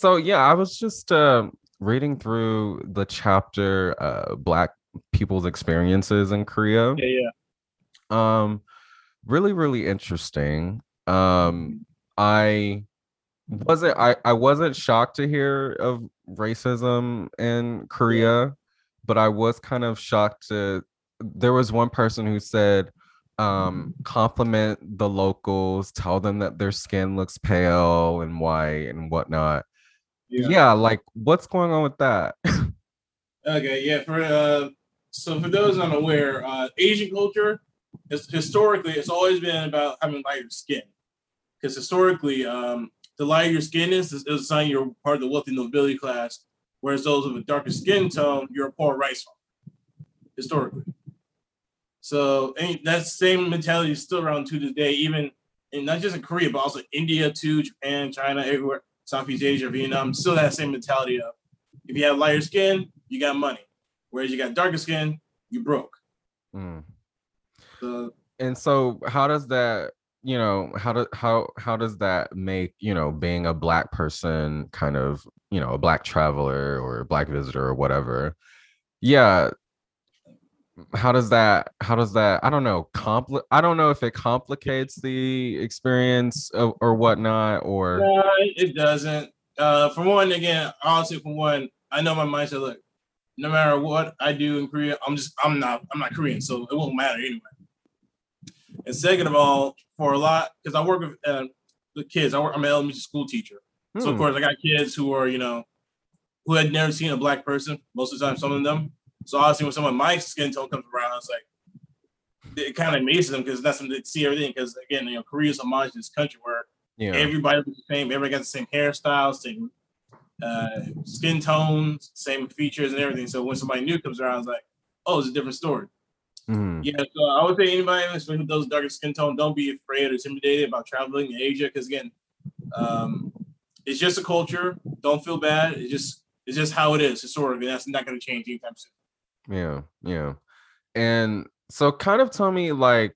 so yeah, I was just uh, reading through the chapter uh, Black people's experiences in Korea. Yeah, yeah. Um, really, really interesting. Um, I wasn't I, I wasn't shocked to hear of racism in Korea, but I was kind of shocked to there was one person who said um compliment the locals, tell them that their skin looks pale and white and whatnot. Yeah, yeah like what's going on with that? okay, yeah, for uh so for those unaware, uh Asian culture is historically it's always been about having lighter skin. Because historically, um the lighter your skin is, is a sign you're part of the wealthy nobility class, whereas those with a darker skin tone, you're a poor rice farmer, historically. So that same mentality is still around to this day, even in not just in Korea, but also India too, Japan, China, everywhere, Southeast Asia, Vietnam, still that same mentality of if you have lighter skin, you got money. Whereas you got darker skin, you broke. Mm. So, and so how does that you know how do how how does that make you know being a black person kind of you know a black traveler or a black visitor or whatever yeah how does that how does that i don't know compli- i don't know if it complicates the experience or, or whatnot or no, it doesn't uh for one again honestly for one i know my mindset look no matter what i do in korea i'm just i'm not i'm not korean so it won't matter anyway and second of all, for a lot, because I work with uh, the kids, I work, I'm an elementary school teacher. Hmm. So of hmm. course I got kids who are, you know, who had never seen a black person most of the time, some of them. So obviously when someone my skin tone comes around, it's like it kind of amazes them because that's when they see everything. Because again, you know, Korea is a homogenous country where yeah. everybody looks the same, everybody got the same hairstyles, same uh, skin tones, same features and everything. So when somebody new comes around, it's like, oh, it's a different story. Mm. Yeah, so I would say anybody, with those darker skin tone, don't be afraid or intimidated about traveling in Asia because again, um, it's just a culture. Don't feel bad. It's just it's just how it is historically. That's not going to change anytime soon. Yeah, yeah. And so, kind of tell me, like,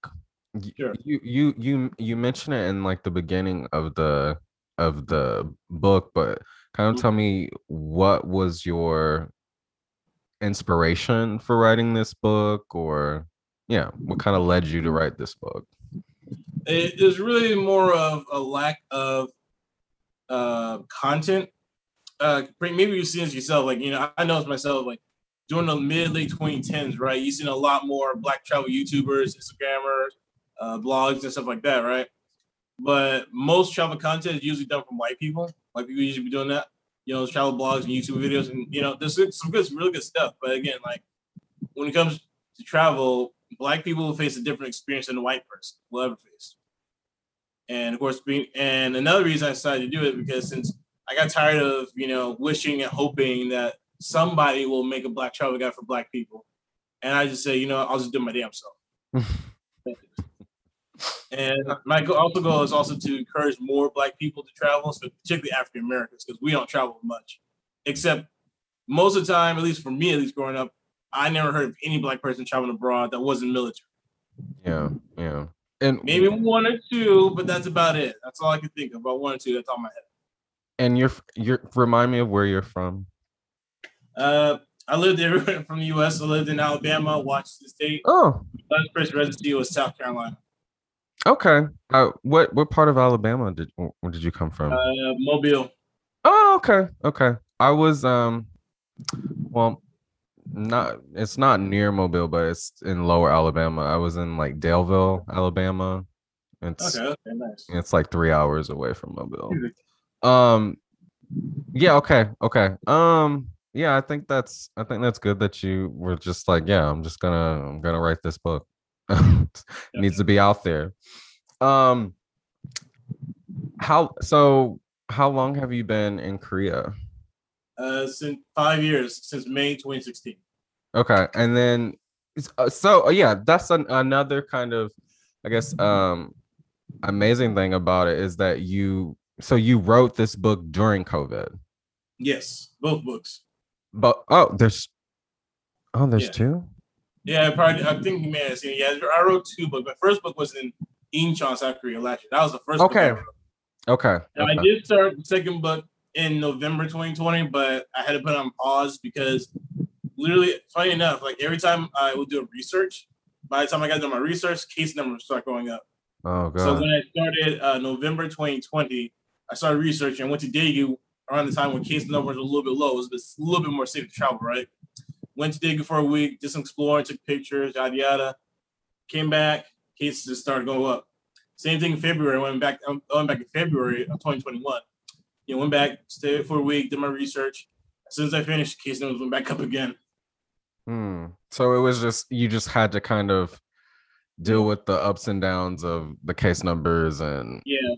sure. you you you you mentioned it in like the beginning of the of the book, but kind of mm-hmm. tell me what was your inspiration for writing this book or yeah what kind of led you to write this book it is really more of a lack of uh content uh maybe you've seen this yourself like you know i know it's myself like during the mid late 2010s right you've seen a lot more black travel youtubers instagrammers uh blogs and stuff like that right but most travel content is usually done from white people white people usually be doing that you know, travel blogs and YouTube videos, and you know, there's some good, really good stuff. But again, like when it comes to travel, black people will face a different experience than a white person will ever face. And of course, being and another reason I decided to do it because since I got tired of you know wishing and hoping that somebody will make a black travel guide for black people, and I just say, you know, I'll just do my damn self. And my also goal is also to encourage more Black people to travel, so particularly African Americans, because we don't travel much. Except most of the time, at least for me, at least growing up, I never heard of any Black person traveling abroad that wasn't military. Yeah, yeah, and maybe one or two, but that's about it. That's all I can think of. About one or two. That's on my head. And you're you're remind me of where you're from. Uh, I lived everywhere from the U.S. I lived in Alabama, Washington State. Oh, my first residency was South Carolina. Okay. Uh, what what part of Alabama did where did you come from? Uh, Mobile. Oh, okay. Okay. I was um well not it's not near Mobile, but it's in lower Alabama. I was in like Daleville, Alabama. It's okay, okay, nice. It's like three hours away from Mobile. Um yeah, okay, okay. Um yeah, I think that's I think that's good that you were just like, yeah, I'm just gonna I'm gonna write this book. needs to be out there. Um, how so? How long have you been in Korea? Uh, since five years, since May 2016. Okay, and then uh, so uh, yeah, that's an, another kind of, I guess, um, amazing thing about it is that you so you wrote this book during COVID. Yes, both books. But oh, there's oh, there's yeah. two. Yeah, I probably. I think you may have seen it. Yeah, I wrote two books. My first book was in Incheon, South Korea last year. That was the first. Okay. Okay. And okay. I did start the second book in November 2020, but I had to put on pause because literally, funny enough, like every time I would do a research, by the time I got done my research, case numbers start going up. Oh god. So when I started uh, November 2020, I started researching. I went to Daegu around the time when case numbers were a little bit low. It was a little bit more safe to travel, right? Went to Daegu for a week, did some exploring, took pictures, yada yada. Came back, cases just started going up. Same thing in February. I went back. I went back in February of 2021. You know, went back, stayed for a week, did my research. As soon as I finished, case numbers went back up again. Hmm. So it was just you just had to kind of deal with the ups and downs of the case numbers and Yeah,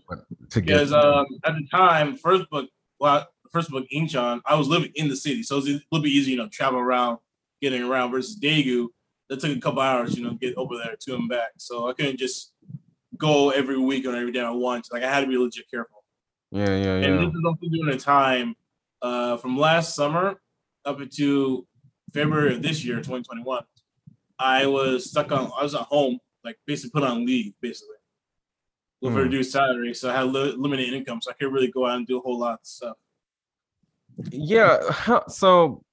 to get because um, at the time, first book, well, first book, Incheon, I was living in the city, so it was a little bit easier, you know, travel around, getting around. Versus Daegu, that took a couple hours, you know, get over there to and back. So I couldn't just go every week or every day I wanted. Like I had to be legit careful. yeah, yeah, yeah. And this is also during a time uh, from last summer up into February of this year, 2021. I was stuck on. I was at home, like basically put on leave, basically with a Hmm. reduced salary. So I had li- limited income, so I couldn't really go out and do a whole lot of stuff. yeah so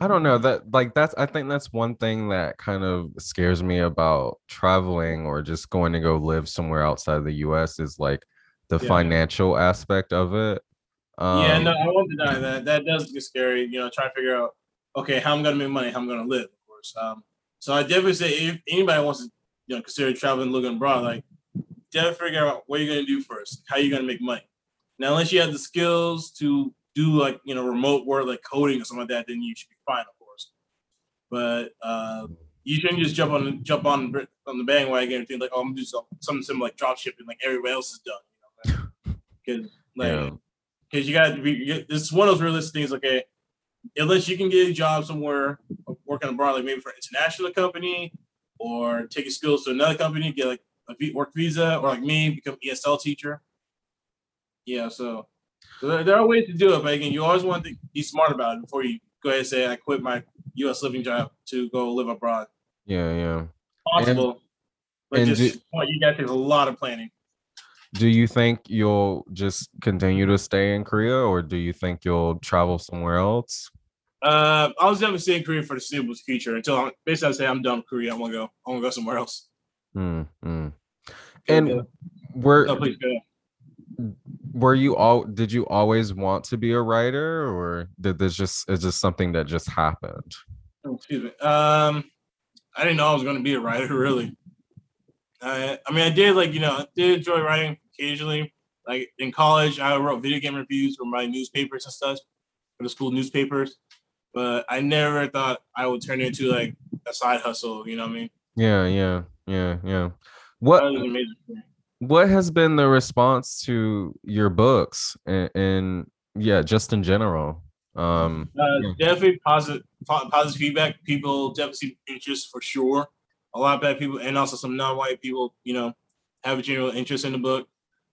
i don't know that like that's i think that's one thing that kind of scares me about traveling or just going to go live somewhere outside the us is like the Yeah. financial aspect of it um, yeah, no, I won't deny that. That does get scary. You know, trying to figure out, okay, how I'm gonna make money, how I'm gonna live, of course. Um, so I definitely say if anybody wants to, you know, consider traveling, looking abroad, like, definitely figure out what you're gonna do first, how you're gonna make money. Now, unless you have the skills to do like you know remote work, like coding or something like that, then you should be fine, of course. But uh, you shouldn't just jump on jump on on the bandwagon and think like, oh, I'm gonna do something, something similar like drop shipping, like everybody else has done. You know, because like yeah. because you got to be. is one of those realistic things. Okay, unless you can get a job somewhere working abroad, like maybe for an international company, or take your skills to another company, get like work visa, or like me, become ESL teacher. Yeah, so, so there, are ways to do it, but again, you always want to be smart about it before you go ahead and say, "I quit my U.S. living job to go live abroad." yeah yeah Possible, but and just do- well, you got to take a lot of planning. do you think you'll just continue to stay in korea or do you think you'll travel somewhere else Uh, I was definitely staying in Korea for the foreseeable future until I'm, basically I say I'm done with Korea. I want to go. I want to go somewhere else. Hmm, hmm. and Yeah. were no, please were you all did you always want to be a writer or did this just is this something that just happened Oh, excuse me. Um, I didn't know I was going to be a writer. Really. I, I mean, I did like you know, I did enjoy writing occasionally. Like in college, I wrote video game reviews for my newspapers and stuff for the school newspapers. But I never thought I would turn it into like a side hustle. You know what I mean? yeah yeah yeah yeah what was amazing. for me. what has been the response to your books and, and yeah just in general um Uh, Yeah. Definitely positive, feedback. People definitely interest for sure. A lot of black people and also some non-white people, you know, have a general interest in the book.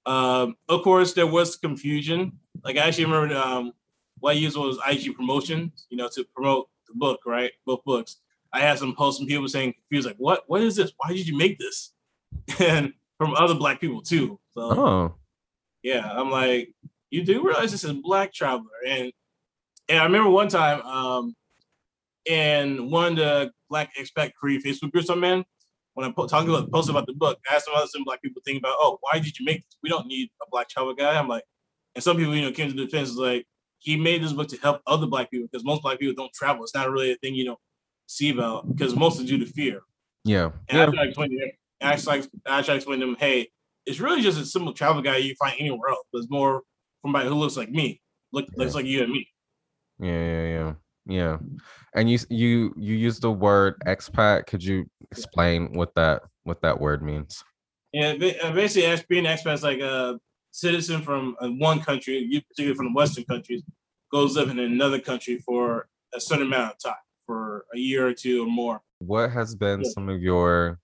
Um, of course, there was confusion. Like I actually remember um, what I used was IG promotions, you know, to promote the book, right? Both books. I had some posts from people saying confused, like, "What? What is this? Why did you make this?" And from other black people too. So oh yeah, I'm like, you do realize this is Black Traveler, and and I remember one time, um, in one of the Black Expat Korea Facebook groups I'm in, when I po- talking about posted about the book, I asked some other some Black people think about, oh, why did you make this? We don't need a Black travel guy. I'm like, and some people, you know, came to the defense like, he made this book to help other Black people because most Black people don't travel. It's not really a thing you don't see about because most is due to fear. yeah. And yeah. I try to explain to him, I try, I try to explain to him, hey, it's really just a simple travel guy you find anywhere else, but it's more somebody who looks like me, look looks like you and me. yeah yeah yeah. Yeah. And you you you use the word expat. Could you explain what that what that word means? Yeah, uh, basically, being an expat is like a citizen from one country, you particularly from the Western countries, goes living in another country for a certain amount of time, for a year or two or more. what has been Yeah. some of your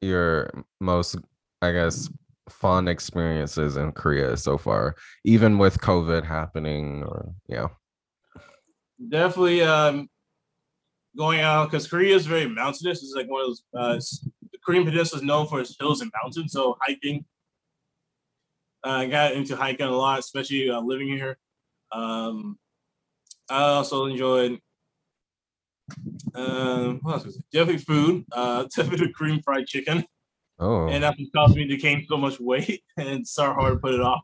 your most i guess fun experiences in korea so far even with covid happening or yeah Definitely um, going out because Korea is very mountainous. It's like one of those. Uh, the Korean Peninsula is known for its hills and mountains, so hiking I got into hiking a lot, especially uh, living here. Um, I also enjoyed um, what else was it? definitely food. Uh, definitely cream fried chicken, Oh, and that's what caused me to gain so much weight and it's so hard to put it off.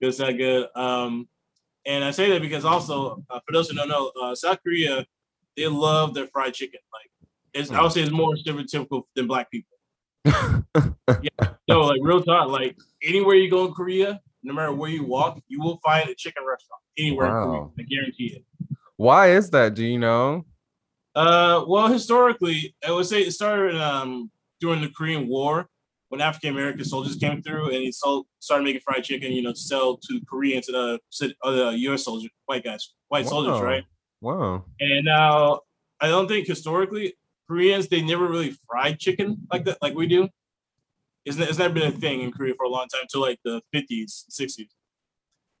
It's that good. Um, and I say that because also, uh, for those who don't know, uh, South Korea, they love their fried chicken. Like, it's I would say it's more stereotypical than black people. No, like real talk. Like anywhere you go in Korea, no matter where you walk, you will find a chicken restaurant anywhere in Korea. I guarantee it. Why is that? Do you know? Uh, well, historically, I would say it started um during the Korean War when African American soldiers came through and he sold started making fried chicken, you know, to sell to Koreans and uh, cit- other U.S. soldiers, white guys, white soldiers, right? Wow. And now I don't think historically Koreans they never really fried chicken like that, like we do. It's, it's never been a thing in Korea for a long time until like the 50s, 60s.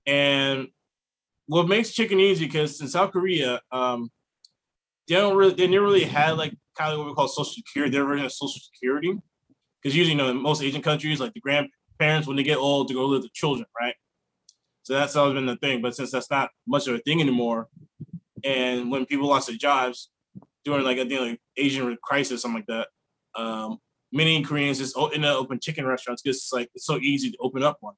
And what makes chicken easy because in South Korea, um, they don't really they never really had like kind of what we call social security. They never had social security. Because usually, you know, in most Asian countries, like the grandparents, when they get old, to go live with the children, right? So that's always been the thing. But since that's not much of a thing anymore, and when people lost their jobs during like I think like Asian crisis, something like that, um, many Koreans just ended up open chicken restaurants because it's like it's so easy to open up one.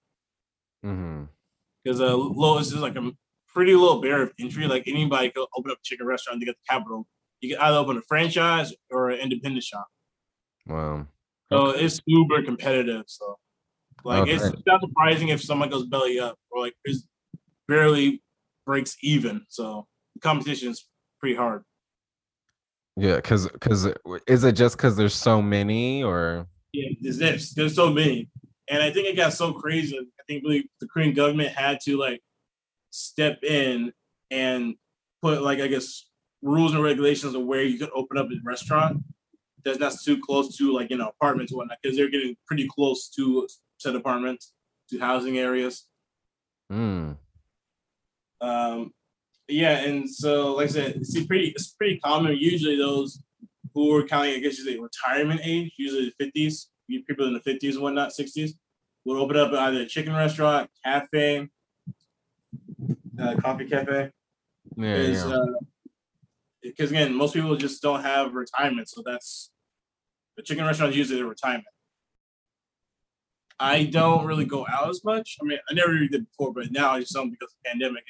Because uh, Lowe's is like a pretty low barrier of entry. Like anybody could open up a chicken restaurant to get the capital. You can either open a franchise or an independent shop. Wow. So it's uber competitive. So like it's, Okay. it's not surprising if someone goes belly up or like it's barely breaks even. So the competition is pretty hard. Yeah, because because is it just because there's so many or Yeah, there's this. There's so many. And I think it got so crazy. I think really the Korean government had to like step in and put like I guess rules and regulations of where you could open up a restaurant that's not too close to like you know apartments whatnot because they're getting pretty close to said apartments to housing areas. Hmm. Um, yeah, and so like I said, it's pretty it's pretty common. Usually those who are counting, I guess you say retirement age, usually the fifties, people in the fifties and whatnot, sixties, would open up either a chicken restaurant, cafe, uh, coffee cafe. Yeah, Because yeah. uh, again, most people just don't have retirement, so that's the chicken restaurant is usually their retirement. I don't really go out as much. I mean, I never really did before, but now I just don't because of the pandemic.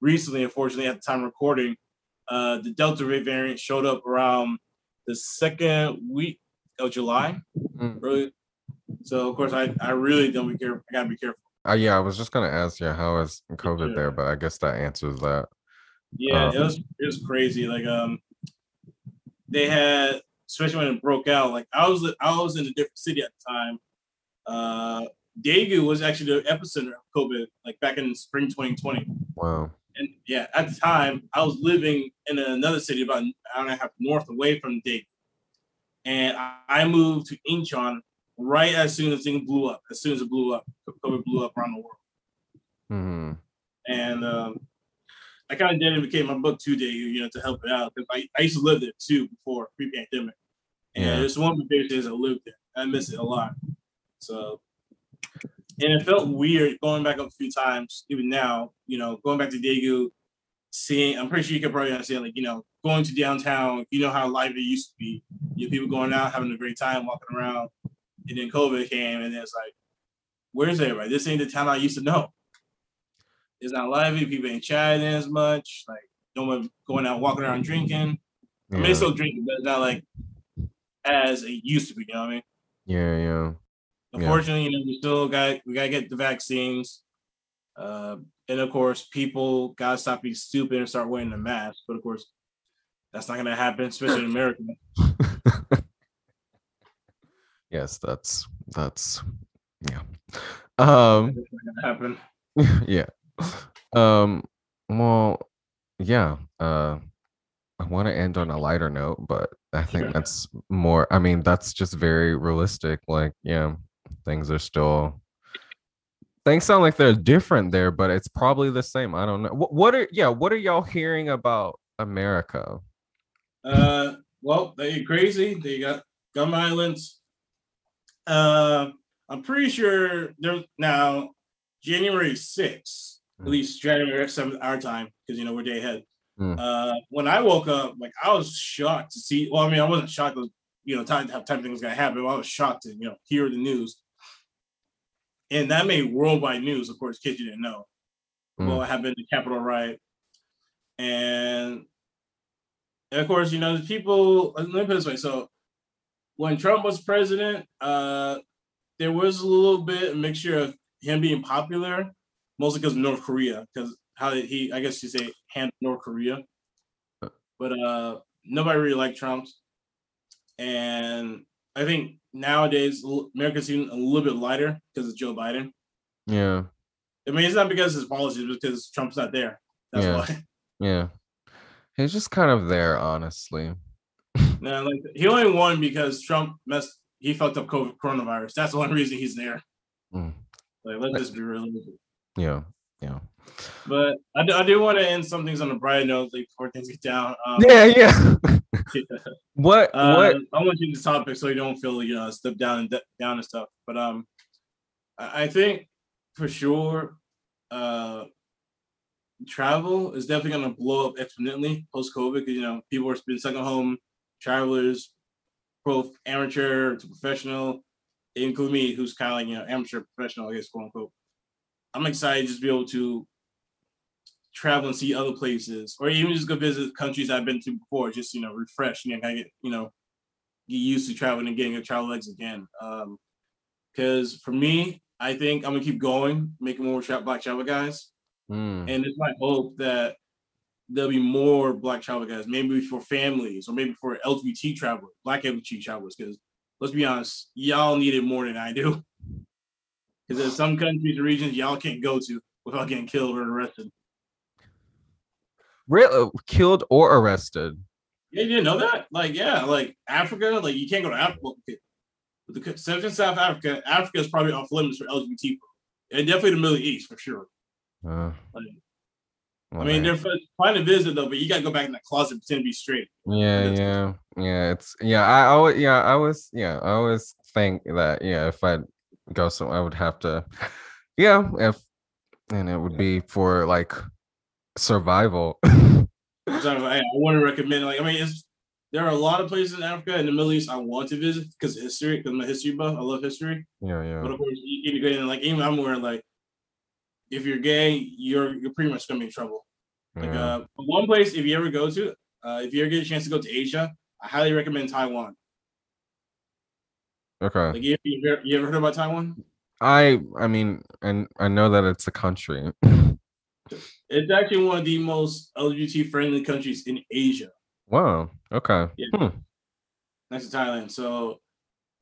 Recently, unfortunately, at the time of recording, uh, the Delta variant showed up around the second week of July, Mm. So of course, I, I really don't be careful. I gotta be careful. Uh, yeah, I was just gonna ask you how is COVID Yeah. there, but I guess that answers that. Yeah, Uh, it was it was crazy. Like um, they had especially when it broke out. Like I was I was in a different city at the time. Uh, Daegu was actually the epicenter of COVID, like back in spring 2020. Wow. And yeah, at the time I was living in another city about an hour and a half north away from Daegu, and I moved to Incheon right as soon as things blew up. As soon as it blew up, COVID blew up around the world hmm and um, I kind of dedicated my book to Daegu, you know, to help it out because I, I used to live there too before pre-pandemic, and Yeah. it's one of the favorite days I lived there. I miss it a lot. So, and it felt weird going back up a few times, even now, you know, going back to Daegu, seeing. I'm pretty sure you can probably understand, like you know, going to downtown. You know how lively it used to be. You know, people going out having a great time, walking around, and then COVID came, and it's like, where's everybody? This ain't the town I used to know it's not lively. People ain't chatting as much. Like no one going out walking around drinking. I mean, still drinking, but it's not like as it used to be. You know what I mean? yeah, yeah. Yeah. Unfortunately, you know, we still got we gotta get the vaccines. Uh, and of course, people gotta stop being stupid and start wearing the mask. But of course, that's not gonna happen, especially in America. yes, that's that's yeah. Um That's not gonna happen. yeah. Um well yeah, uh I want to end on a lighter note, but I think that's more I mean that's just very realistic like yeah, things are still things sound like they're different there, but it's probably the same. I don't know. What, what are yeah, what are y'all hearing about America? Uh, well, they crazy. They got gun violence. Uh, I'm pretty sure there's now January 6th, at Mm. least January 7th our time, because you know we're day ahead. Mm. Uh, when I woke up, like I was shocked to see. Well, I mean, I wasn't shocked, that, you know, time how time things was gonna happen. But I was shocked to you know hear the news, and that made worldwide news. Of course, kids you didn't know, Mm. what happened the Capitol riot, and, and of course, you know, the people. Let me put it this way: so when Trump was president, uh, there was a little bit a mixture of him being popular, mostly because of North Korea, because how did he, I guess you say, handled North Korea. But uh, nobody really liked Trump, and I think nowadays America's even a little bit lighter because of Joe Biden. Yeah. I mean, it's not because of his policies, because Trump's not there. That's Yeah. why. Yeah. He's just kind of there, honestly. No, like he only won because Trump messed. He fucked up COVID, coronavirus. That's the only reason he's there. Mm. Like, let's just be realistic. Yeah. Yeah. But I do, I do want to end some things on a bright note like, before things get down. Um, Yeah, yeah. what uh, what I want you to topic so you don't feel you know step down and de- down and stuff. But um, I I think for sure, uh, travel is definitely going to blow up exponentially post COVID because you know people are been stuck at home, travelers, both amateur to professional, include me, who's kind of like you know amateur professional, I guess quote unquote. I'm excited just to be able to travel and see other places, or even just go visit countries I've been to before, just you know refresh, you know, kind of get you know get used to traveling and getting a travel legs again. Um, because for me, I think I'm gonna keep going, making more tra- black travel guys, Mm, and it's my hope that there'll be more black travel guys, maybe for families or maybe for LGBT travelers, black LGBT travelers. Because let's be honest, y'all need it more than I do. Because there's some countries and regions y'all can't go to without getting killed or arrested. real killed or arrested. Yeah, you didn't know that? Like, yeah, like Africa, like you can't go to Africa. But the exception South Africa, Africa is probably off limits for LGBT people. And definitely the Middle East for sure. Uh, Like, I mean, they're fine to visit though, but you gotta go back in the closet and pretend to be straight. yeah, yeah, yeah. It's yeah. I always yeah. I always yeah. I always think that yeah. If I go somewhere, I would have to yeah. If and it would be for like survival. So I, I want to recommend. Like, I mean, it's there are a lot of places in Africa and the Middle East I want to visit because history. Because I'm a history buff. I love history. yeah, yeah. But of course, you need to in. Like, even I'm aware, like, if you're gay, you're you're pretty much gonna be in trouble. Like, uh, one place if you ever go to, uh, if you ever get a chance to go to Asia, I highly recommend Taiwan. okay. Like, you, you, ever, you ever heard about Taiwan? I I mean, and I know that it's a country. It's actually one of the most LGBT friendly countries in Asia, wow. Okay. Yeah. Hmm. next to Thailand. So,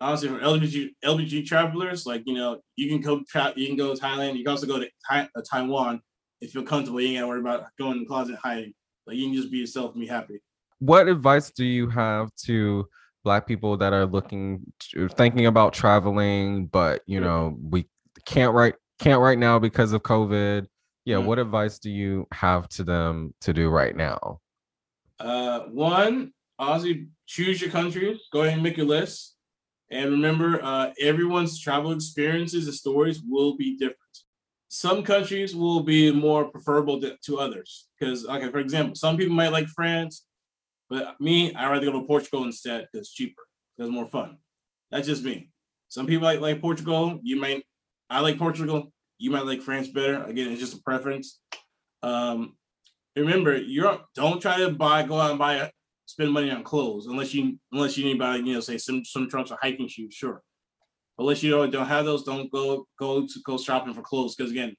honestly, for LBG LGBT travelers, like you know, you can go tra- you can go to Thailand. You can also go to uh, Taiwan if you're comfortable. You ain't gotta worry about going in the closet hiding. Like, you can just be yourself and be happy. What advice do you have to black people that are looking to thinking about traveling, but you know, we can't right can't right now because of COVID? Yeah, Mhm. what advice do you have to them to do right now? Uh, one, honestly, choose your countries. Go ahead and make your list. And remember, uh, everyone's travel experiences and stories will be different. Some countries will be more preferable to, to others. Because, okay, for example, some people might like France, but me, I'd rather go to Portugal instead because it's cheaper. It's more fun. That's just me. Some people like, like Portugal. You might, I like Portugal. You might like France better. Again, it's just a preference. Um, remember, you're don't try to buy, go out and buy, spend money on clothes unless you unless you need buy, you know, say some some trunks or hiking shoes, sure. Unless you don't don't have those, don't go go to go shopping for clothes. Because again,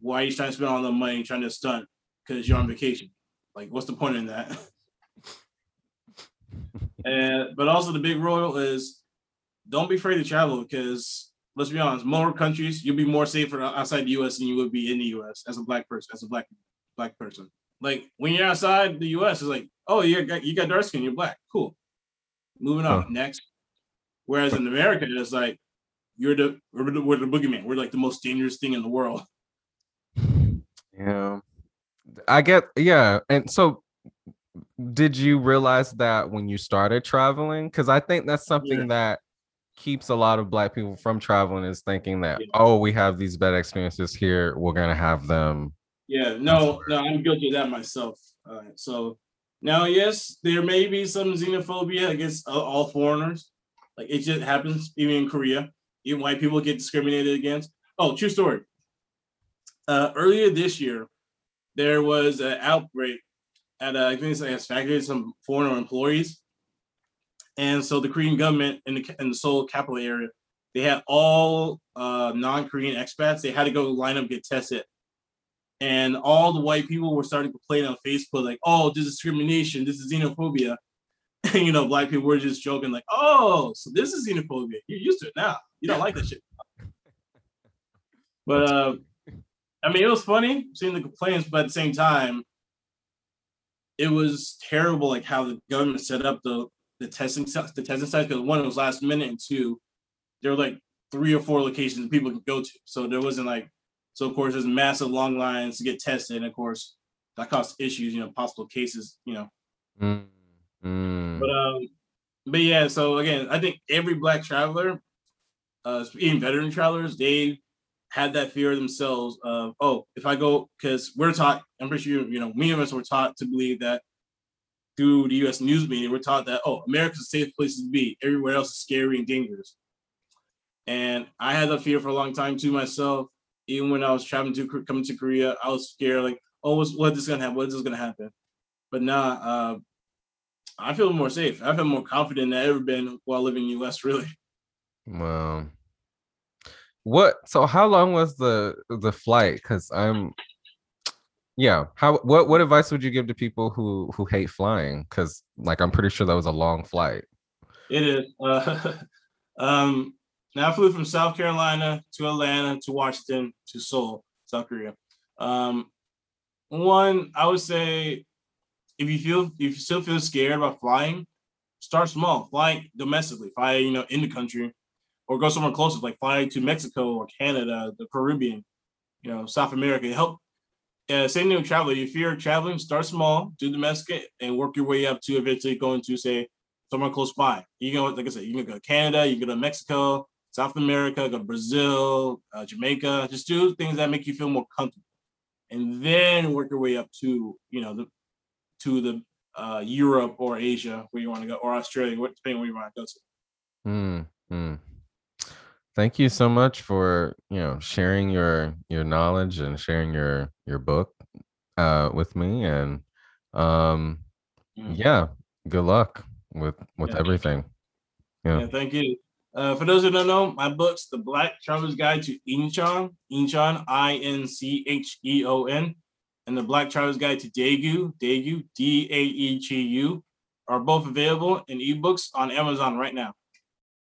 why are you trying to spend all the money trying to stunt? Because you're on vacation. Like, what's the point in that? and but also the big rule is don't be afraid to travel because let's be honest, more countries you'll be more safer outside the US than you would be in the US as a black person, as a black black person. Like when you're outside the US, it's like, oh, you got you got dark skin, you're black, cool. Moving on, Huh. next. Whereas in America, it's like you're the we're the, we're the boogeyman. We're like the most dangerous thing in the world. Yeah. I get yeah. And so did you realize that when you started traveling? Because I think that's something Yeah. that keeps a lot of black people from traveling is thinking that yeah. oh we have these bad experiences here we're gonna have them yeah no no i'm guilty of that myself uh, so now yes there may be some xenophobia against all foreigners. Like it just happens even in korea even white people get discriminated against. Oh true story. Uh, earlier this year there was an outbreak at a, I think it's like a factory some foreigner employees. And so the Korean government in the, in the Seoul capital area, they had all uh, non-Korean expats. They had to go line up get tested, and all the white people were starting to complain on Facebook like, "Oh, this is discrimination. This is xenophobia." And you know, black people were just joking like, "Oh, so this is xenophobia. You're used to it now. You don't like that shit." But uh, I mean, it was funny seeing the complaints, but at the same time, it was terrible like how the government set up the the testing the testing sites because one it was last minute and two there were like three or four locations people could go to so there wasn't like so of course there's massive long lines to get tested and of course that caused issues you know possible cases you know mm, mm. but um but yeah so again i think every black traveler uh even veteran travelers they had that fear themselves of oh if i go because we're taught i'm pretty sure you know many of us were taught to believe that through the U.S. news media, we're taught that oh, America's a safe place to be. Everywhere else is scary and dangerous. And I had that fear for a long time too myself. Even when I was traveling to coming to Korea, I was scared like, oh, what's what is gonna happen? What is gonna happen? But now, uh, I feel more safe. I feel more confident than I ever been while living in the U.S. Really. Wow. What? So how long was the the flight? Because I'm yeah how what what advice would you give to people who who hate flying because like i'm pretty sure that was a long flight it is uh, um now i flew from south carolina to atlanta to washington to seoul south korea um one i would say if you feel if you still feel scared about flying start small fly domestically fly you know in the country or go somewhere closer like fly to mexico or canada the caribbean you know south america help uh, same thing with traveling. If you're traveling, start small, do domestic, and work your way up to eventually going to say somewhere close by. You go, like I said, you can go to Canada, you can go to Mexico, South America, go to Brazil, uh, Jamaica. Just do things that make you feel more comfortable, and then work your way up to you know the to the uh, Europe or Asia where you want to go, or Australia, depending where you want to go to. Hmm. hmm thank you so much for you know sharing your your knowledge and sharing your your book uh with me and um mm. yeah good luck with with yeah. everything yeah. yeah. thank you uh for those who don't know my books the black traveler's guide to incheon incheon i-n-c-h-e-o-n and the black traveler's guide to daegu daegu d-a-e-g-u are both available in ebooks on amazon right now